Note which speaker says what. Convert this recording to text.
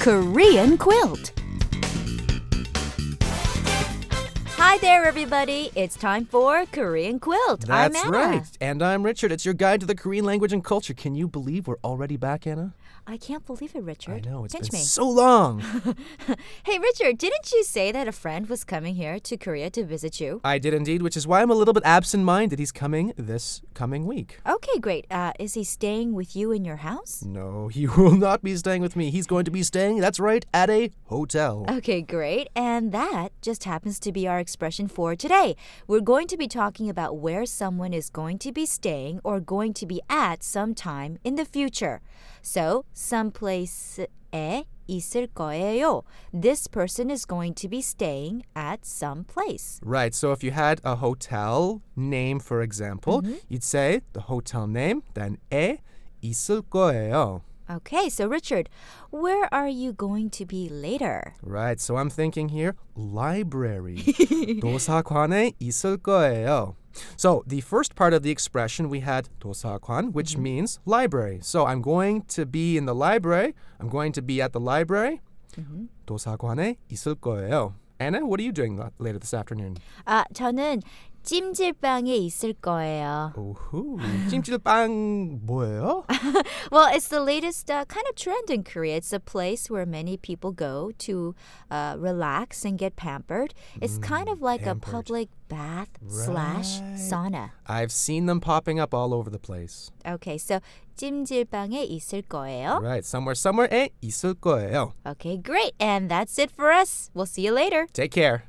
Speaker 1: Korean quilt. Hi there, everybody. It's time for Korean quilt.
Speaker 2: That's
Speaker 1: I'm Anna.
Speaker 2: right. And I'm Richard. It's your guide to the Korean language and culture. Can you believe we're already back, Anna?
Speaker 1: I can't believe it, Richard.
Speaker 2: I know, it's
Speaker 1: Pinch
Speaker 2: been
Speaker 1: me.
Speaker 2: so long.
Speaker 1: Hey, Richard, didn't you say that a friend was coming here to Korea to visit you?
Speaker 2: I did indeed, which is why I'm a little bit absent minded. He's coming this coming week.
Speaker 1: Okay, great. Uh, is he staying with you in your house?
Speaker 2: No, he will not be staying with me. He's going to be staying, that's right, at a hotel.
Speaker 1: Okay, great. And that just happens to be our expression for today. We're going to be talking about where someone is going to be staying or going to be at sometime in the future. So, someplace에 있을 거예요. This person is going to be staying at some place.
Speaker 2: Right, so if you had a hotel name, for example, you'd say the hotel name, then 에 있을 거예요.
Speaker 1: Okay, so Richard, where are you going to be later?
Speaker 2: Right, so I'm thinking here library. 도서관에 있을 거예요. So the first part of the expression we had 도서관, which means library. So I'm going to be in the library. I'm going to be at the library. 도서관에 있을 거예요. Anna, what are you doing la- later this afternoon?
Speaker 1: 아, 저는 찜질방에 있을 거예요.
Speaker 2: 오호, 찜질방 뭐예요?
Speaker 1: Well, it's the latest uh, kind of trend in Korea. It's a place where many people go to uh, relax and get pampered. It's kind of like
Speaker 2: pampered.
Speaker 1: a public bath slash
Speaker 2: Right.
Speaker 1: sauna.
Speaker 2: I've seen them popping up all over the place.
Speaker 1: Okay, so 찜질방에 있을 거예요.
Speaker 2: Right, somewhere, somewhere에 있을 거예요.
Speaker 1: Okay, great. And that's it for us. We'll see you later.
Speaker 2: Take care.